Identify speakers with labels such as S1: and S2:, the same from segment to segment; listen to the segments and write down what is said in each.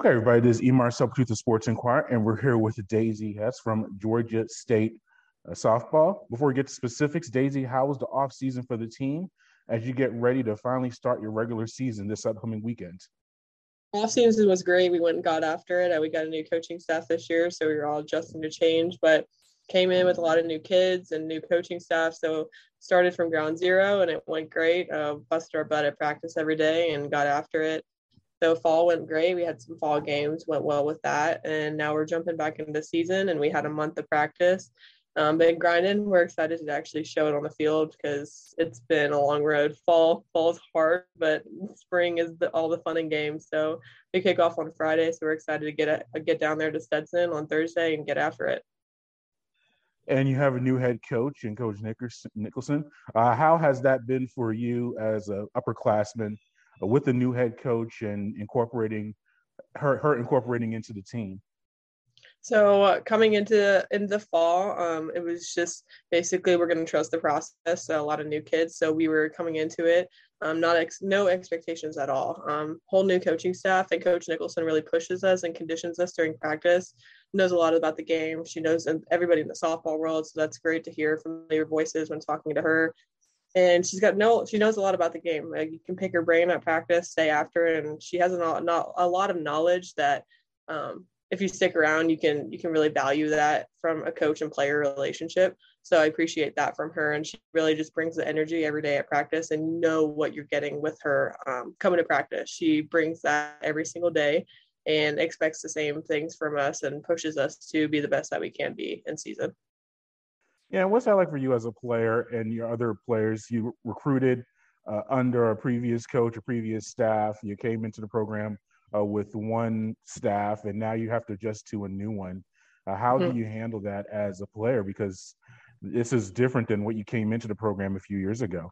S1: Okay, everybody, this is Emar Substitute the Sports Inquirer, and we're here with Daisy Hess from Georgia State uh, Softball. Before we get to specifics, Daisy, how was the off season for the team as you get ready to finally start your regular season this upcoming weekend?
S2: Off season was great. We went and got after it. We got a new coaching staff this year, so we were all adjusting to change, but came in with a lot of new kids and new coaching staff. So started from ground zero, and it went great. Uh, busted our butt at practice every day and got after it so fall went great. We had some fall games, went well with that, and now we're jumping back into season. And we had a month of practice. Um, been grinding. We're excited to actually show it on the field because it's been a long road. Fall fall's hard, but spring is the, all the fun and games. So we kick off on Friday, so we're excited to get a, get down there to Stetson on Thursday and get after it.
S1: And you have a new head coach and Coach Nicholson. Uh, how has that been for you as an upperclassman with the new head coach and incorporating her her incorporating into the team?
S2: So uh, coming into in the fall, um, it was just basically we're going to trust the process. So a lot of new kids, so we were coming into it, um, not ex- no expectations at all. Um, whole new coaching staff, and Coach Nicholson really pushes us and conditions us during practice. Knows a lot about the game. She knows everybody in the softball world, so that's great to hear familiar voices when talking to her and she's got no she knows a lot about the game. Like you can pick her brain at practice day after and she has a, lot not, a lot of knowledge that um, if you stick around you can you can really value that from a coach and player relationship. So i appreciate that from her and she really just brings the energy every day at practice and know what you're getting with her um, coming to practice. She brings that every single day and expects the same things from us and pushes us to be the best that we can be in season
S1: yeah, what's that like for you as a player and your other players? You recruited uh, under a previous coach, a previous staff. You came into the program uh, with one staff, and now you have to adjust to a new one. Uh, how mm-hmm. do you handle that as a player? Because this is different than what you came into the program a few years ago.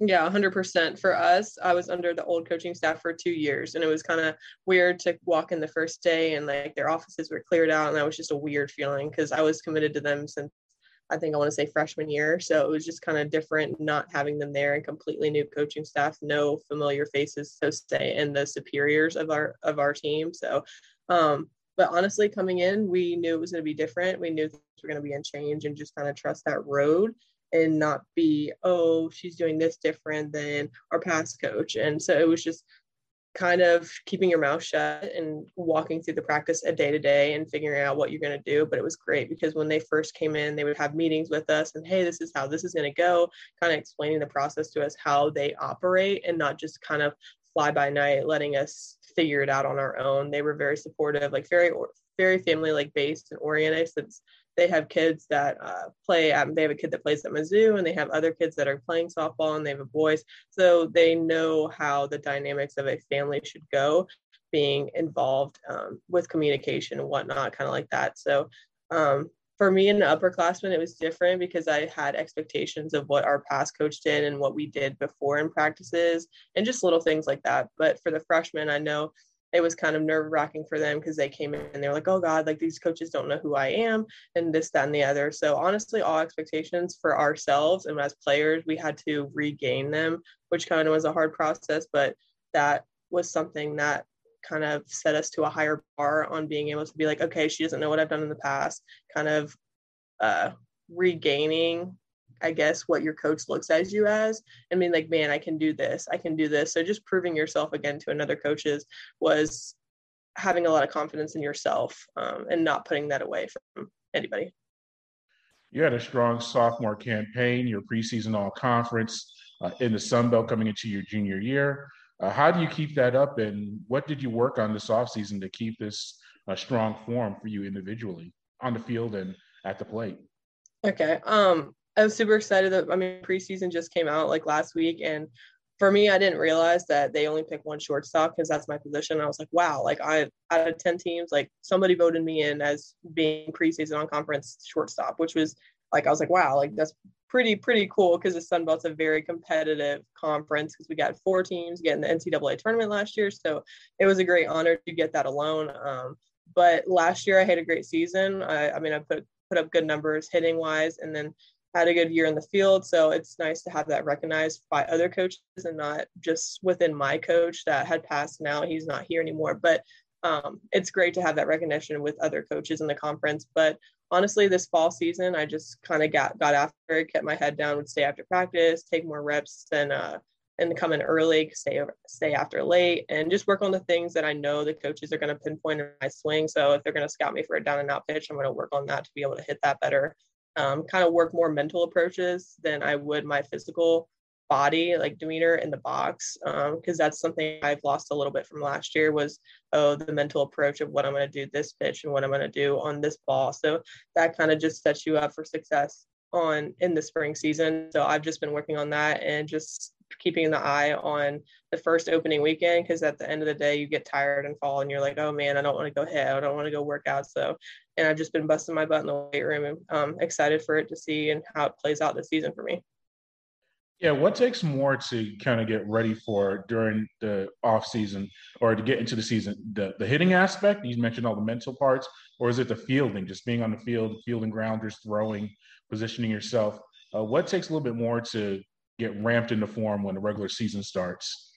S2: Yeah, 100%. For us, I was under the old coaching staff for two years, and it was kind of weird to walk in the first day and like their offices were cleared out, and that was just a weird feeling because I was committed to them since I think I want to say freshman year. So it was just kind of different not having them there and completely new coaching staff, no familiar faces, so say, and the superiors of our of our team. So um, but honestly, coming in, we knew it was going to be different. We knew things were going to be in change and just kind of trust that road and not be, oh, she's doing this different than our past coach. And so it was just kind of keeping your mouth shut and walking through the practice a day to day and figuring out what you're going to do. But it was great because when they first came in, they would have meetings with us and, hey, this is how this is going to go, kind of explaining the process to us, how they operate, and not just kind of fly by night, letting us figure it out on our own. They were very supportive, like very, very family like based and oriented since they have kids that uh, play um, they have a kid that plays at mizzou and they have other kids that are playing softball and they have a boys so they know how the dynamics of a family should go being involved um, with communication and whatnot kind of like that. So um, for me in the upperclassmen it was different because i had expectations of what our past coach did and what we did before in practices and just little things like that. But for the freshmen i know it was kind of nerve wracking for them because they came in and they're like, oh God, like these coaches don't know who I am and this, that, and the other. So honestly, all expectations for ourselves and as players, we had to regain them, which kind of was a hard process, but that was something that kind of set us to a higher bar on being able to be like, okay, she doesn't know what I've done in the past, kind of uh, regaining I guess, what your coach looks at you as and being like, man, I can do this, I can do this. So just proving yourself again to another coaches was having a lot of confidence in yourself um, and not putting that away from anybody.
S1: You had a strong sophomore campaign, your preseason all conference uh, in the Sun Belt coming into your junior year. Uh, how do you keep that up and what did you work on this offseason to keep this uh, strong form for you individually on the field and at the plate?
S2: Okay. Um, I was super excited that I mean preseason just came out like last week and for me I didn't realize that they only pick one shortstop because that's my position. I was like, wow, like I out of 10 teams, like somebody voted me in as being preseason on conference shortstop, which was like I was like, wow, like that's pretty pretty cool because the Sun Belt's a very competitive conference because we got four teams getting the NCAA tournament last year, so it was a great honor to get that alone. Um, but last year I had a great season. I, I mean I put put up good numbers hitting wise, and then had a good year in the field. So it's nice to have that recognized by other coaches and not just within my coach that had passed now. He's not here anymore. But um, it's great to have that recognition with other coaches in the conference. But honestly, this fall season, I just kind of got got after it, kept my head down, would stay after practice, take more reps than uh, and come in early, stay stay after late, and just work on the things that I know the coaches are going to pinpoint in my swing. So if they're going to scout me for a down and out pitch, I'm going to work on that to be able to hit that better. Um, kind of work more mental approaches than I would my physical body like demeanor in the box because um, that's something I've lost a little bit from last year was oh the mental approach of what I'm going to do this pitch and what I'm going to do on this ball. So that kind of just sets you up for success on in the spring season. So I've just been working on that and just keeping the eye on the first opening weekend because at the end of the day you get tired and fall and you're like oh man i don't want to go hit. I don't want to go work out. So and i've just been busting my butt in the weight room and um, excited for it to see and how it plays out this season for me.
S1: Yeah, what takes more to kind of get ready for during the off season or to get into the season? The the hitting aspect, you mentioned all the mental parts, or is it the fielding, just being on the field, fielding grounders, throwing, positioning yourself? Uh, what takes a little bit more to get ramped into form when the regular season starts?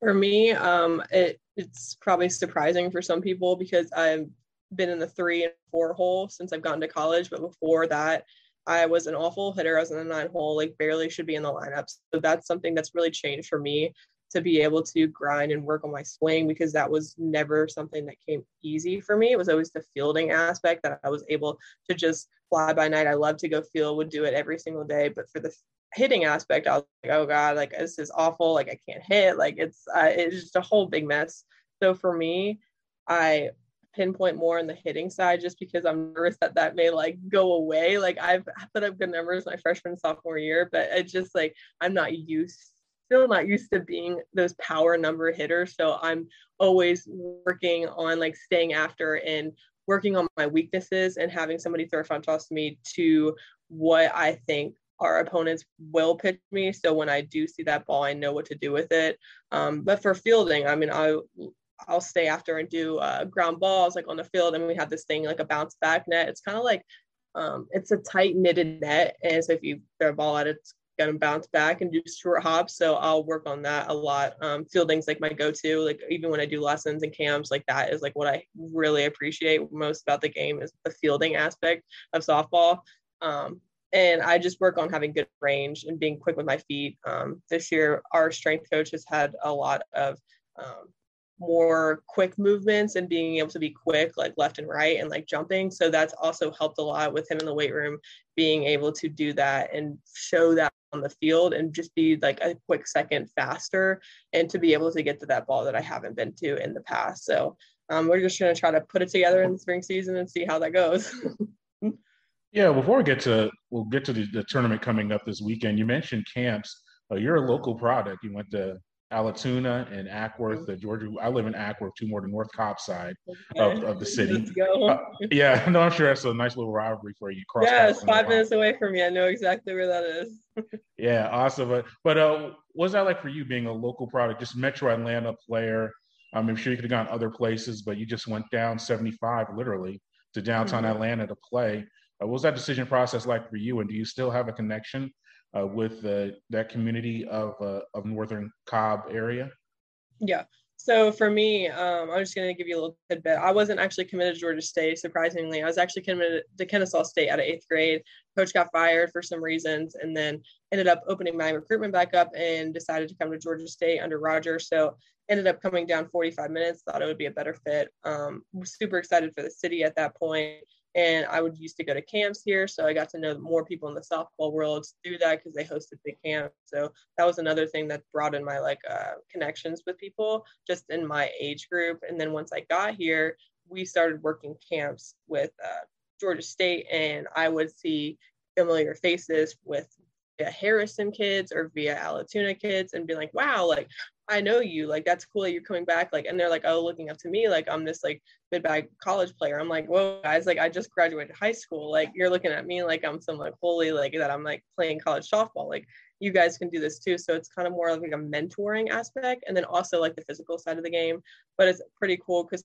S2: For me, um, it, it's probably surprising for some people because I've been in the three and four hole since I've gotten to college. But before that, I was an awful hitter. I was in the nine hole, like barely should be in the lineup. So that's something that's really changed for me to be able to grind and work on my swing because that was never something that came easy for me. It was always the fielding aspect that I was able to just fly by night. I love to go field, would do it every single day. But for the hitting aspect, I was like, oh God, like this is awful. Like I can't hit. Like it's uh, it's just a whole big mess. So for me, I pinpoint more on the hitting side just because I'm nervous that that may like go away. Like I've put up good numbers my freshman sophomore year, but it's just like I'm not used still not used to being those power number hitters. So I'm always working on like staying after and working on my weaknesses and having somebody throw a front toss to me to what I think our opponents will pitch me. So when I do see that ball, I know what to do with it. Um, but for fielding, I mean, I I'll stay after and do uh, ground balls like on the field, and we have this thing like a bounce back net. It's kind of like um, it's a tight knitted net, and so if you throw a ball at it, it's gonna bounce back and do short hops. So I'll work on that a lot. Um, fielding's like my go-to. Like even when I do lessons and camps, like that is like what I really appreciate most about the game is the fielding aspect of softball. Um, and I just work on having good range and being quick with my feet. Um, this year, our strength coach has had a lot of um, more quick movements and being able to be quick, like left and right, and like jumping. So that's also helped a lot with him in the weight room, being able to do that and show that on the field and just be like a quick second faster and to be able to get to that ball that I haven't been to in the past. So um, we're just going to try to put it together in the spring season and see how that goes.
S1: Yeah, before we get to we'll get to the, the tournament coming up this weekend. You mentioned camps. Uh, you're a local product. You went to Allatoona and Acworth, the Georgia. I live in Acworth, two more to North Cobb side of, of the city. Uh, yeah, no, I'm sure that's a nice little rivalry for you.
S2: Cross yeah, it's five minutes away from me. I know exactly where that is.
S1: yeah, awesome. But but uh, what's that like for you being a local product, just Metro Atlanta player? I'm sure you could have gone other places, but you just went down 75 literally to downtown mm-hmm. Atlanta to play. Uh, what was that decision process like for you? And do you still have a connection uh, with uh, that community of uh, of Northern Cobb area?
S2: Yeah. So for me, um, I'm just going to give you a little tidbit. I wasn't actually committed to Georgia State, surprisingly. I was actually committed to Kennesaw State out of eighth grade. Coach got fired for some reasons, and then ended up opening my recruitment back up and decided to come to Georgia State under Roger. So ended up coming down 45 minutes. Thought it would be a better fit. Um, super excited for the city at that point and I would used to go to camps here, so I got to know more people in the softball world through that because they hosted big camps. So that was another thing that broadened my like uh, connections with people just in my age group. And then once I got here, we started working camps with uh, Georgia State, and I would see familiar faces with Harrison kids or via Allatoona kids and be like, wow, like I know you, like that's cool that you're coming back. Like, and they're like, oh, looking up to me, like I'm this like mid bag college player. I'm like, whoa, guys, like I just graduated high school. Like you're looking at me like I'm some like holy, like that I'm like playing college softball. Like you guys can do this too. So it's kind of more like a mentoring aspect, and then also like the physical side of the game. But it's pretty cool because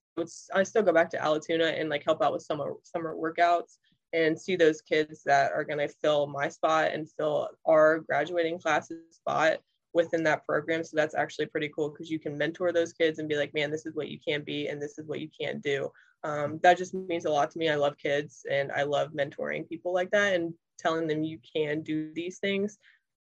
S2: I still go back to Allatoona and like help out with summer summer workouts and see those kids that are going to fill my spot and fill our graduating classes spot within that program. So that's actually pretty cool because you can mentor those kids and be like, man, this is what you can be and this is what you can't do. Um, that just means a lot to me. I love kids and I love mentoring people like that and telling them you can do these things.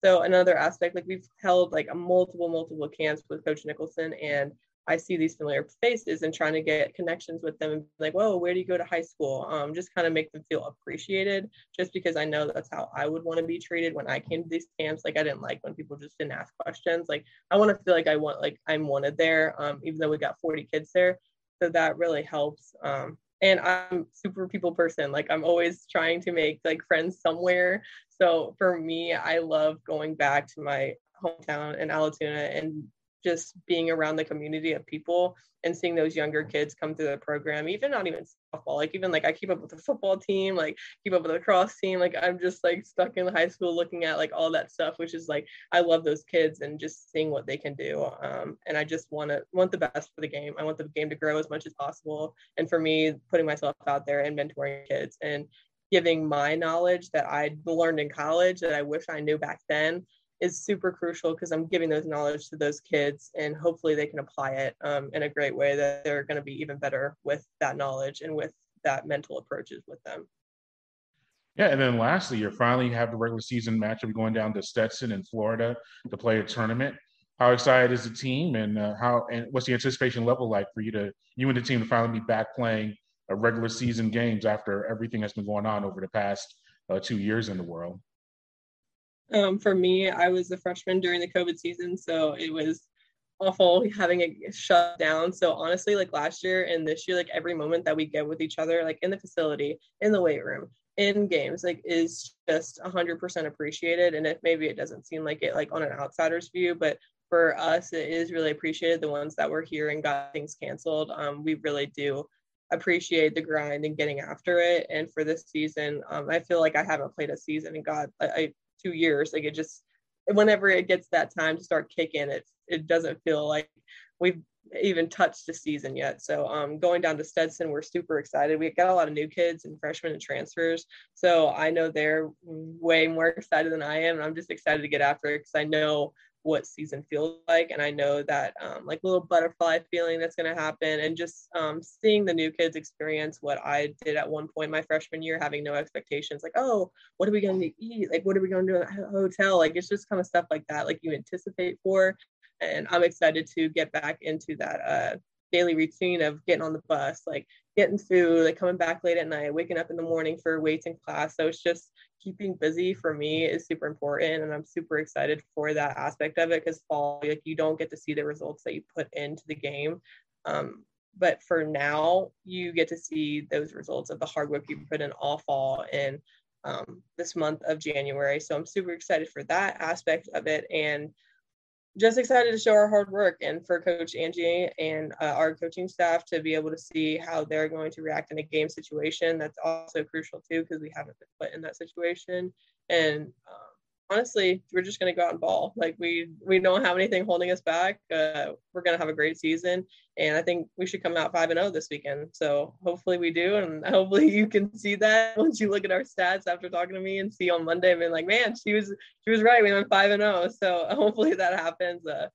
S2: So another aspect, like we've held like a multiple, multiple camps with Coach Nicholson and I see these familiar faces and trying to get connections with them and like, whoa, where do you go to high school? Um, just kind of make them feel appreciated just because I know that's how I would want to be treated when I came to these camps. Like I didn't like when people just didn't ask questions. Like I want to feel like I want like I'm wanted there, um, even though we got 40 kids there. So that really helps. Um, and I'm super people person. Like I'm always trying to make like friends somewhere. So for me, I love going back to my hometown in Allatoona and just being around the community of people and seeing those younger kids come through the program, even not even softball, like even like I keep up with the football team, like keep up with the cross team. Like I'm just like stuck in high school looking at like all that stuff, which is like I love those kids and just seeing what they can do. Um, and I just want to want the best for the game. I want the game to grow as much as possible. And for me, putting myself out there and mentoring kids and giving my knowledge that I learned in college that I wish I knew back then is super crucial because I'm giving those knowledge to those kids and hopefully they can apply it um, in a great way that they're going to be even better with that knowledge and with that mental approaches with them.
S1: Yeah, and then lastly, you're finally have the regular season matchup going down to Stetson in Florida to play a tournament. How excited is the team, and uh, how and what's the anticipation level like for you to you and the team to finally be back playing a regular season games after everything that's been going on over the past uh, two years in the world?
S2: Um, for me, I was a freshman during the COVID season, so it was awful having it shut down. So honestly, like last year and this year, like every moment that we get with each other, like in the facility, in the weight room, in games, like is just hundred percent appreciated. And if maybe it doesn't seem like it like on an outsider's view, but for us, it is really appreciated. The ones that were here and got things canceled, um, we really do appreciate the grind and getting after it. And for this season, um, I feel like I haven't played a season in God, I, two years. Like it just, whenever it gets that time to start kicking, it it doesn't feel like we've even touched the season yet. So um, going down to Stetson, we're super excited. We got a lot of new kids and freshmen and transfers. So I know they're way more excited than I am. And I'm just excited to get after it because I know what season feels like and i know that um, like little butterfly feeling that's going to happen and just um, seeing the new kids experience what i did at one point my freshman year having no expectations like oh what are we going to eat? Like what are we going to do at the hotel? Like it's just kind of stuff like that like you anticipate for and i'm excited to get back into that uh, daily routine of getting on the bus, like getting food, like coming back late at night, waking up in the morning for weights in class. So it's just keeping busy for me is super important. And I'm super excited for that aspect of it because fall, like you don't get to see the results that you put into the game. Um, but for now, you get to see those results of the hard work you put in all fall and um, this month of January. So I'm super excited for that aspect of it. And just excited to show our hard work and for Coach Angie and uh, our coaching staff to be able to see how they're going to react in a game situation. That's also crucial too because we haven't been put in that situation. And um, honestly, we're just going to go out and ball. Like we we don't have anything holding us back. Uh, we're going to have a great season, and I think we should come out five and zero oh this weekend. So hopefully we do, and hopefully you can see that once you look at our stats after talking to me and see on Monday, being like, man, she was she was right. We went five and zero. Oh. So hopefully that happens. Uh,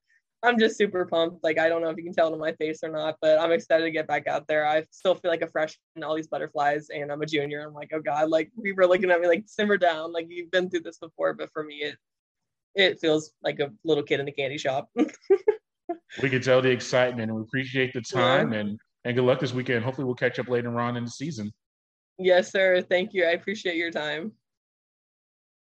S2: I'm just super pumped. Like I don't know if you can tell it on my face or not, but I'm excited to get back out there. I still feel like a freshman, all these butterflies, and I'm a junior. I'm like, oh god, like we were looking at me like simmer down. Like you've been through this before, but for me, it it feels like a little kid in a candy shop.
S1: we can tell the excitement, and we appreciate the time, yeah. and and good luck this weekend. Hopefully, we'll catch up later on in the season.
S2: Yes, sir. Thank you. I appreciate your time.